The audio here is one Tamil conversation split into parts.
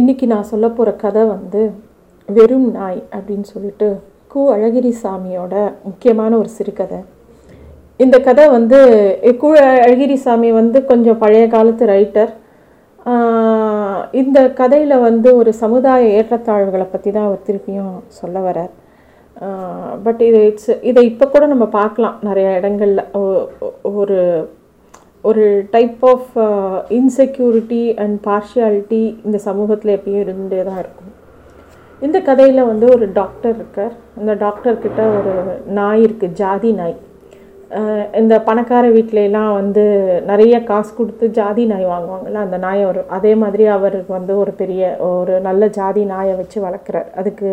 இன்றைக்கி நான் சொல்ல போகிற கதை வந்து வெறும் நாய் அப்படின்னு சொல்லிட்டு கு. அழகிரி சாமியோட முக்கியமான ஒரு சிறுகதை. இந்த கதை வந்து கு. அழகிரி சாமி வந்து கொஞ்சம் பழைய காலத்து ரைட்டர் இந்த கதையில் வந்து ஒரு சமுதாய ஏற்றத்தாழ்வுகளை பற்றி தான் அவர் திருப்பியும் சொல்ல வரார் பட் இது இட்ஸ் இதை இப்போ கூட நம்ம பார்க்கலாம். நிறைய இடங்களில் ஒரு ஒரு type of insecurity and partiality இந்த சமூகத்தில் எப்பயும் இருந்துட்டே தான் இருக்கும். இந்த கதையில் வந்து ஒரு டாக்டர் இருக்கார். அந்த டாக்டர்கிட்ட ஒரு நாய் இருக்குது ஜாதி நாய். இந்த பணக்கார வீட்டிலலாம் வந்து நிறைய காசு கொடுத்து ஜாதி நாய் வாங்குவாங்கல்ல அந்த நாயை ஒரு அதே மாதிரி அவருக்கு வந்து ஒரு பெரிய ஒரு நல்ல ஜாதி நாயை வச்சு வளர்க்குறார். அதுக்கு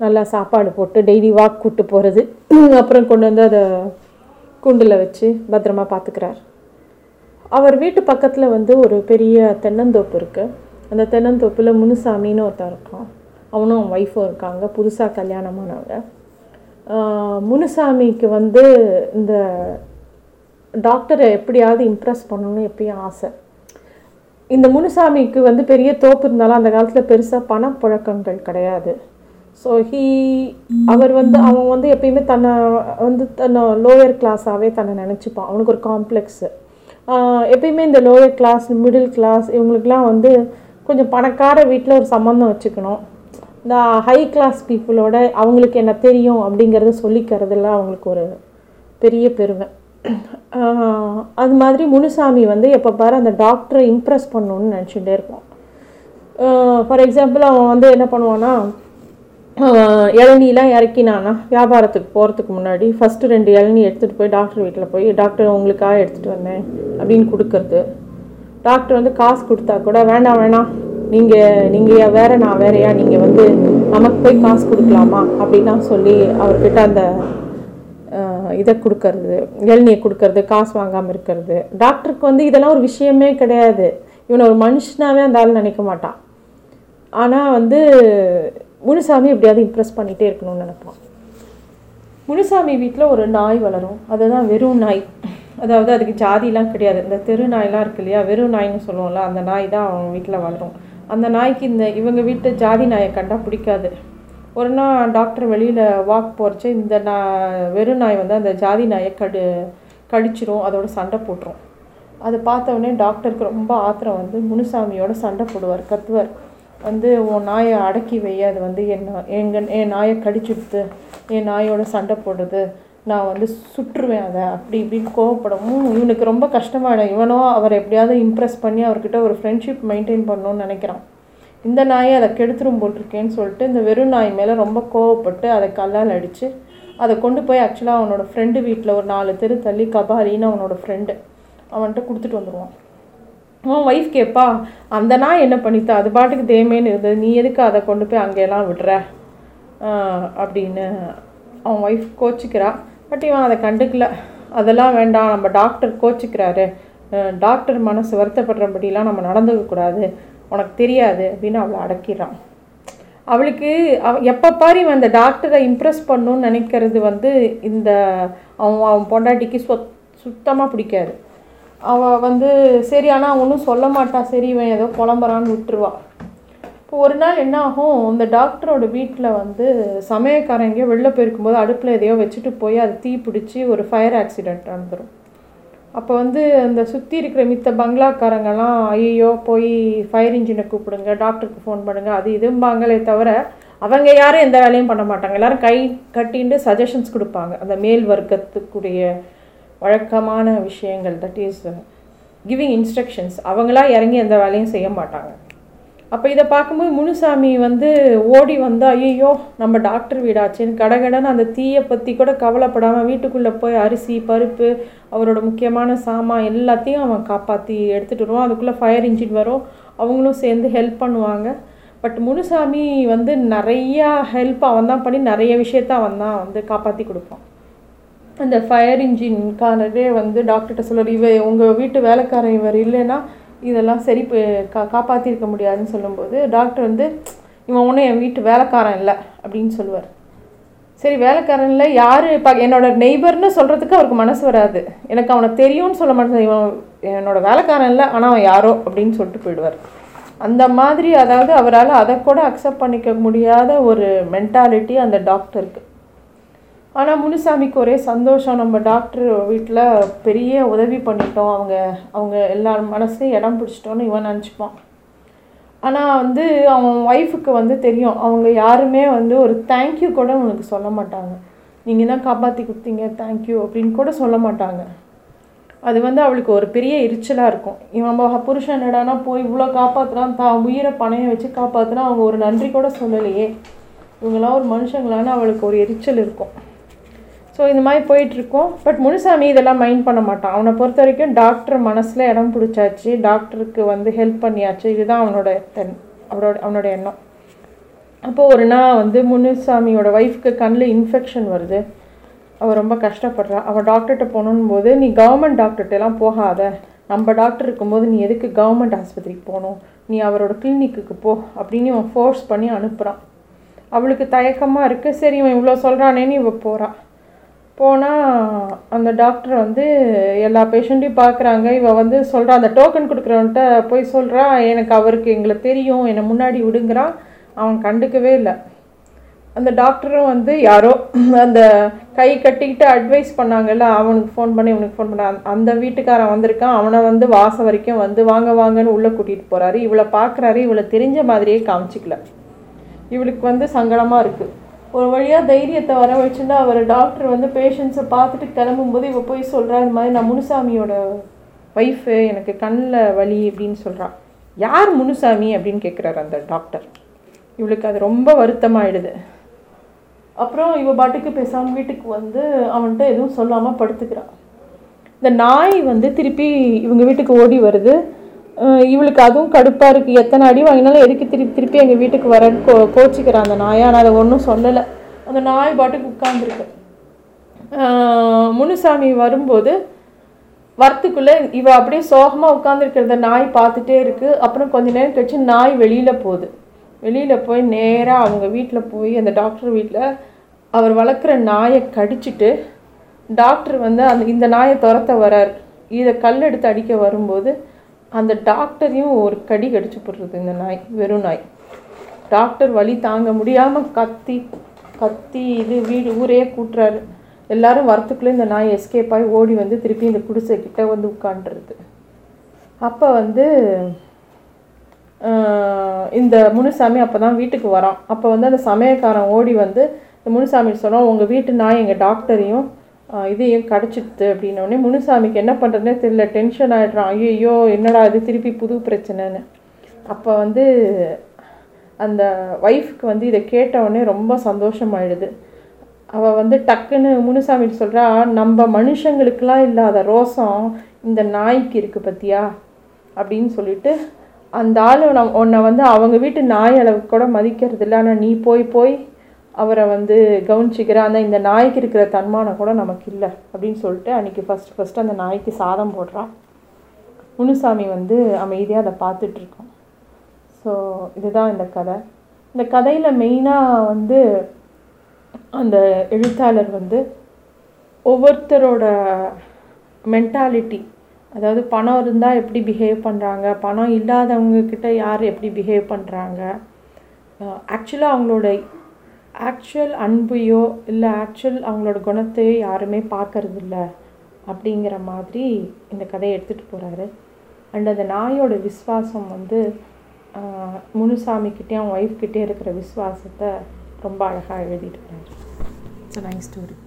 நல்லா சாப்பாடு போட்டு டெய்லி வாக் கூட்டு போகிறது அப்புறம் கொண்டு வந்து அதை கூண்டில் வச்சு பத்திரமா பார்த்துக்கிறார் அவர் வீட்டு பக்கத்தில் வந்து ஒரு பெரிய தென்னந்தோப்பு இருக்குது அந்த தென்னந்தோப்பில் முனுசாமின்னு ஒருத்தன் இருக்கான். அவனும் அவன் ஒய்ஃபும் இருக்காங்க. புதுசாக கல்யாணமானவங்க. முனுசாமிக்கு வந்து இந்த டாக்டரை எப்படியாவது இம்ப்ரெஸ் பண்ணணும்னு எப்பயும் ஆசை. இந்த முனுசாமிக்கு வந்து பெரிய தோப்பு இருந்தாலும் அந்த காலத்தில் பெருசாக பணப்புழக்கங்கள் கிடையாது. ஸோ ஹீ அவர் வந்து அவன் வந்து எப்பயுமே தன்னை வந்து தன்னை லோயர் கிளாஸாகவே தன்னை நினச்சிப்பான். அவனுக்கு ஒரு காம்ப்ளெக்ஸு எப்பயுமே இந்த லோயர் கிளாஸ் மிடில் கிளாஸ் இவங்களுக்குலாம் வந்து கொஞ்சம் பணக்கார வீட்டில் ஒரு சம்மந்தம் வச்சுக்கணும். இந்த ஹை கிளாஸ் பீப்புளோட அவங்களுக்கு என்ன தெரியும் அப்படிங்கிறத சொல்லிக்கிறதுல அவங்களுக்கு ஒரு பெரிய பெருமை. அது மாதிரி முனுசாமி வந்து எப்போ பாரு அந்த டாக்டரை இம்ப்ரெஸ் பண்ணணுன்னு நினச்சிட்டே இருப்போம் ஃபார் எக்ஸாம்பிள் அவன் வந்து என்ன பண்ணுவான்னா இளநிலாம் இறக்கினானா? வியாபாரத்துக்கு போகிறதுக்கு முன்னாடி ஃபஸ்ட்டு ரெண்டு இளநீ எடுத்துகிட்டு போய் டாக்டர் வீட்டில் போய் டாக்டர் உங்களுக்காக எடுத்துகிட்டு வந்தேன் அப்படின்னு கொடுக்கறது. டாக்டர் வந்து காசு கொடுத்தா கூட வேண்டாம் வேணாம் நீங்கள் நீங்கள் வேற நான் வேறையா நீங்கள் வந்து நமக்கு போய் காசு கொடுக்கலாமா? அப்படின்லாம் சொல்லி அவர்கிட்ட அந்த இதை கொடுக்கறது இளநியை கொடுக்கறது காசு வாங்காமல் இருக்கிறது. டாக்டருக்கு வந்து இதெல்லாம் ஒரு விஷயமே கிடையாது. இவனை ஒரு மனுஷனாகவே அந்த ஆள் நினைக்க மாட்டான். ஆனால் வந்து முனுசாமி எப்படியாவது இம்ப்ரெஸ் பண்ணிகிட்டே இருக்கணும்னு நினைப்பான். முனுசாமி வீட்டில் ஒரு நாய் வளரும். அதுதான் வெறும் நாய். அதாவது அதுக்கு ஜாதிலாம் கிடையாது. இந்த தெரு நாயெலாம் இருக்கு இல்லையா? வெறும் நாய்னு சொல்லுவோம்ல அந்த நாய் தான் அவங்க வீட்டில் வளரும். அந்த நாய்க்கு இந்த இவங்க வீட்டு ஜாதி நாயை கண்டா பிடிக்காது. ஒரு நாள் டாக்டர் வெளியில் வாக் போகிறச்ச இந்த நா வெறும் நாய் வந்து அந்த ஜாதி நாயை கடு கடிச்சிரும். அதோட சண்டை போட்டுரும். அதை பார்த்த உடனே டாக்டருக்கு ரொம்ப ஆத்திரம் வந்து முனுசாமியோட சண்டை போடுவார் கத்துவார். வந்து உன் நாயை அடக்கி வை அது வந்து என் எங்கள் என் நாயை கடிச்சுடுத்து என் நாயோட சண்டை போடுறது நான் வந்து சுற்றுவேன் அதை அப்படி இப்படின்னு கோவப்படவும் இவனுக்கு ரொம்ப கஷ்டமாயிடும். இவனோ அவரை எப்படியாவது இம்ப்ரெஸ் பண்ணி அவர்கிட்ட ஒரு ஃப்ரெண்ட்ஷிப் மெயின்டைன் பண்ணணும்னு நினைக்கிறான். இந்த நாயை அதை கெடுத்துரும் போட்டிருக்கேன்னு சொல்லிட்டு இந்த வெறும் நாய் மேலே ரொம்ப கோவப்பட்டு அதை கல்லால் அடித்து அதை கொண்டு போய் ஆக்சுவலாக அவனோட ஃப்ரெண்டு வீட்டில் ஒரு நாலு தெரு தள்ளி கபாலின்னு அவனோட ஃப்ரெண்டு அவன்கிட்ட கொடுத்துட்டு வந்துடுவான் உன் ஒய்ஃப் கேட்பா அந்த நான் என்ன பண்ணித்தா? அது பாட்டுக்கு தேமேன்னு இருந்தது. நீ எதுக்கு அதை கொண்டு போய் அங்கெல்லாம் விடுற? அப்படின்னு அவன் ஒய்ஃப் கோச்சிக்கிறா. பட் இவன் அதை கண்டுக்கல. அதெல்லாம் வேண்டாம் நம்ம டாக்டர் கோச்சிக்கிறாரு. டாக்டர் மனசு வருத்தப்படுறபடிலாம் நம்ம நடந்துக்கக்கூடாது உனக்கு தெரியாது அப்படின்னு அவளை அடக்கிடுறான். அவளுக்கு அவ எப்போ பாரு இவன் அந்த டாக்டரை இம்ப்ரெஸ் பண்ணணும்னு நினைக்கிறது வந்து இந்த அவன் அவன் பொண்டாட்டிக்கு சொத் சுத்தமாக பிடிக்காது. அவள் வந்து சரி ஆனால் ஒன்றும் சொல்ல மாட்டாள் சரி இவன் ஏதோ புலம்புறான்னு விட்டுருவாள் இப்போ ஒரு நாள் என்ன ஆகும்? இந்த டாக்டரோட வீட்டில் வந்து சமயக்காரங்க வெளில போயிருக்கும்போது அடுப்பில் எதையோ வச்சுட்டு போய் அது தீ பிடிச்சி ஒரு ஃபயர் ஆக்சிடெண்ட் நடந்துடும் அப்போ வந்து அந்த சுற்றி இருக்கிற மித்த பங்களாக்காரங்கெல்லாம் ஐயோ போய் ஃபயர் இன்ஜினை கூப்பிடுங்க டாக்டருக்கு ஃபோன் பண்ணுங்கள் அது இதும்பாங்களே தவிர அவங்க யாரும் எந்த வேலையும் பண்ண மாட்டாங்க. எல்லோரும் கை கட்டின்ட்டு சஜஷன்ஸ் கொடுப்பாங்க. அந்த மேல் வர்க்கத்துக்குரிய வழக்கமான விஷயங்கள் தட் இஸ் கிவிங் இன்ஸ்ட்ரக்ஷன்ஸ் அவங்களா இறங்கி எந்த வேலையும் செய்ய மாட்டாங்க. அப்போ இதை பார்க்கும்போது முனுசாமி வந்து ஓடி வந்து ஐயோ நம்ம டாக்டர் வீடாச்சுன்னு கடகடன்னு அந்த தீயை பற்றி கூட கவலைப்படாமல் வீட்டுக்குள்ளே போய் அரிசி பருப்பு அவரோட முக்கியமான சாமான் எல்லாத்தையும் அவன் காப்பாற்றி எடுத்துகிட்டு வருவான். அதுக்குள்ளே ஃபயர் இன்ஜின் வரும். அவங்களும் சேர்ந்து ஹெல்ப் பண்ணுவாங்க. பட் முனுசாமி வந்து நிறையா ஹெல்ப் அவன் தான் பண்ணி நிறைய விஷயத்த அவன் தான் வந்து காப்பாற்றி கொடுப்பான். அந்த ஃபயர் இன்ஜின்காரரே வந்து டாக்டர்கிட்ட சொல்லுவார் இவ உங்கள் வீட்டு வேலைக்காரன் இவர் இல்லைன்னா இதெல்லாம் சரி கா காப்பாற்றிருக்க முடியாதுன்னு சொல்லும்போது டாக்டர் வந்து இவன் ஒன்றும் என் வீட்டு வேலைக்காரன் இல்லை அப்படின்னு சொல்லுவார். சரி வேலைக்காரன் இல்லை யார் ப என்னோட நெய்பர்னு சொல்கிறதுக்கு அவருக்கு மனசு வராது. எனக்கு அவனை தெரியும்னு சொல்ல மாட்டேன் இவன் என்னோட வேலைக்காரன் இல்லை ஆனால் அவன் யாரோ அப்படின்னு சொல்லிட்டு போயிடுவார். அந்த மாதிரி அதாவது அவரால் அதை கூட அக்செப்ட் பண்ணிக்க முடியாத ஒரு மென்டாலிட்டி அந்த டாக்டருக்கு ஆனால் முனுசாமிக்கு ஒரே சந்தோஷம். நம்ம டாக்டர் வீட்டில் பெரிய உதவி பண்ணிட்டோம். அவங்க அவங்க எல்லார் மனசுலையும் இடம் பிடிச்சிட்டோன்னு இவன் நினச்சிப்பான். ஆனால் வந்து அவன் ஒய்ஃபுக்கு வந்து தெரியும். அவங்க யாருமே வந்து ஒரு தேங்க்யூ கூட அவனுக்கு சொல்ல மாட்டாங்க. நீங்கள் தான் காப்பாற்றி கொடுத்தீங்க தேங்க்யூ அப்படின்னு கூட சொல்ல மாட்டாங்க. அது வந்து அவளுக்கு ஒரு பெரிய எரிச்சலாக இருக்கும். இவன் புருஷன் என்னடானா போய் இவ்வளோ காப்பாற்றுறான் தான் உயிரை பணையை வச்சு காப்பாற்றுனா அவங்க ஒரு நன்றி கூட சொல்லலையே. இவங்களாம் ஒரு மனுஷங்களான்னு அவளுக்கு ஒரு எரிச்சல் இருக்கும். ஸோ இந்த மாதிரி போயிட்டுருக்கோம். பட் முனுசாமி இதெல்லாம் மைண்ட் பண்ண மாட்டான். அவனை பொறுத்த வரைக்கும் டாக்டர் மனசில் இடம் பிடிச்சாச்சு. டாக்டருக்கு வந்து ஹெல்ப் பண்ணியாச்சு. இதுதான் அவனோட தென் அவனோட அவனோட எண்ணம். அப்போது ஒரு நாள் வந்து முனுசாமியோட ஒய்ஃப்க்கு கண்ணில் இன்ஃபெக்ஷன் வருது. அவள் ரொம்ப கஷ்டப்படுறா. அவள் டாக்டர்கிட்ட போகணும் போது நீ கவர்மெண்ட் டாக்டர்கிட்டலாம் போகாத. நம்ம டாக்டர் இருக்கும்போது நீ எதுக்கு கவர்மெண்ட் ஆஸ்பத்திரிக்கு போகணும்? நீ அவரோட கிளினிக்குக்கு போ. அப்படின்னு இவன் ஃபோர்ஸ் பண்ணி அனுப்புகிறான் அவளுக்கு தயக்கமாக இருக்குது சரி இவன் இவ்வளோ சொல்கிறானேன்னு இவள் போகிறான் போனால் அந்த டாக்டர் வந்து எல்லா பேஷண்ட்டையும் பார்க்குறாங்க. இவ வந்து சொல்கிறா அந்த டோக்கன் கொடுக்குறவன்ட்ட போய் சொல்கிறா எனக்கு அவருக்கு எங்களை தெரியும் என்னை முன்னாடி விடுங்கிறான் அவன் கண்டுக்கவே இல்லை. அந்த டாக்டரும் வந்து யாரோ அந்த கை கட்டிக்கிட்டு அட்வைஸ் பண்ணாங்கல்ல அவனுக்கு ஃபோன் பண்ணி இவனுக்கு ஃபோன் பண்ணான் அந்த வீட்டுக்காரன் வந்திருக்கான். அவனை வந்து வாசம் வரைக்கும் வந்து வாங்க வாங்கன்னு உள்ளே கூட்டிகிட்டு போகிறாரு இவளை பார்க்குறாரு இவளை தெரிஞ்ச மாதிரியே காமிச்சிக்கல. இவளுக்கு வந்து சங்கடமாக இருக்குது ஒரு வழியாக தைரியத்தை வர அவர் டாக்டர் வந்து பேஷண்ட்ஸை பார்த்துட்டு கிளம்பும்போது இவ போய் சொல்கிறா இந்த மாதிரி நான் முனுசாமியோட ஒய்ஃபு எனக்கு கண்ணில் வலி அப்படின்னு சொல்கிறான் யார் முனுசாமி? அப்படின்னு கேட்குறாரு அந்த டாக்டர் இவளுக்கு அது ரொம்ப வருத்தமாயிடுது. அப்புறம் இவ பாட்டுக்கு பேசாமல் வீட்டுக்கு வந்து அவன்கிட்ட எதுவும் சொல்லாமல் படுத்துக்கிறான் இந்த நாய் வந்து திருப்பி இவங்க வீட்டுக்கு ஓடி வருது. இவளுக்கு அதுவும் கடுப்பாக இருக்குது எத்தனை அடி வாங்கினாலும் எதுக்கு திருப்பி திருப்பி எங்கள் வீட்டுக்கு வரன்னு கோ கோச்சிக்கிறான் அந்த நாயை? ஆனால் அதை ஒன்றும் சொல்லலை. அந்த நாய் பாட்டுக்கு உட்காந்துருக்கு முனுசாமி வரும்போது வரத்துக்குள்ளே இவ அப்படியே சோகமாக உட்காந்துருக்கிறத நாய் பார்த்துட்டே இருக்குது அப்புறம் கொஞ்ச நேரம் கழிச்சு நாய் வெளியில் போகுது. வெளியில் போய் நேராக அவங்க வீட்டில் போய் அந்த டாக்டர் வீட்டில் அவர் வளர்க்குற நாயை கடிச்சிட்டு டாக்டர் வந்து அந்த இந்த நாயை துரத்த வரார். இதை கல் எடுத்து அடிக்க வரும்போது அந்த டாக்டரையும் ஒரு கடி கடிச்சு போடுறது இந்த நாய் வெறும் நாய். டாக்டர் வழி தாங்க முடியாமல் கத்தி கத்தி இது வீடு ஊரே கூட்டுறாரு. எல்லாரும் வரத்துக்குள்ளே இந்த நாய் எஸ்கேப் ஆகி ஓடி வந்து திருப்பி இந்த குடிசை கிட்டே வந்து உட்காண்டுறது அப்போ வந்து இந்த முனுசாமி அப்போ தான் வீட்டுக்கு வரான். அப்போ வந்து அந்த சமயக்காரன் ஓடி வந்து இந்த முனுசாமி சொன்னால் உங்கள் வீட்டு நாய் எங்கள் டாக்டரையும் இதையும் கடிச்சிடுது அப்படின்னோடனே முனுசாமிக்கு என்ன பண்ணுறதுனே தெரியல டென்ஷன் ஆகிடுறான் ஐயோ என்னடா இது திருப்பி புது பிரச்சனைன்னு. அப்போ வந்து அந்த ஒய்ஃப்க்கு வந்து இதை கேட்டவுடனே ரொம்ப சந்தோஷமாயிடுது. அவள் வந்து டக்குன்னு முனுசாமி சொல்கிறா நம்ம மனுஷங்களுக்கெலாம் இல்லாத ரோசம் இந்த நாய்க்கு இருக்குது பத்தியா? அப்படின்னு சொல்லிட்டு அந்த ஆள் நம் உன்னை வந்து அவங்க வீட்டு நாய் அளவுக்கு கூட மதிக்கிறது இல்லை ஆனால் நீ போய் போய் அவரை வந்து கவனிச்சிக்கிற அந்த இந்த நாய்க்கு இருக்கிற தன்மானம் கூட நமக்கு இல்லை அப்படின்னு சொல்லிட்டு அன்றைக்கி ஃபஸ்ட் ஃபஸ்ட்டு அந்த நாய்க்கு சாதம் போடுறா. முனுசாமி வந்து அமைதியாக அதை பார்த்துட்ருக்கோம் ஸோ இதுதான் இந்த கதை. இந்த கதையில் மெயினாக வந்து அந்த எழுத்தாளர் வந்து ஒவ்வொருத்தரோட மென்டாலிட்டி அதாவது பணம் இருந்தால் எப்படி பிஹேவ் பண்ணுறாங்க பணம் இல்லாதவங்கக்கிட்ட யார் எப்படி பிஹேவ் பண்ணுறாங்க ஆக்சுவலாக அவங்களோட ஆக்சுவல் அன்பையோ இல்லை ஆக்சுவல் அவங்களோட குணத்தையோ யாருமே பார்க்கறதில்ல அப்படிங்கிற மாதிரி இந்த கதையை எடுத்துகிட்டு போகிறாரு அண்ட் அந்த நாயோட விஸ்வாசம் வந்து முனுசாமிக்கிட்டே அவங்க ஒய்ஃப்கிட்டே இருக்கிற விஸ்வாசத்தை ரொம்ப அழகாக எழுதிட்டு போகிறாரு இட்ஸ் நைஸ் ஸ்டோரி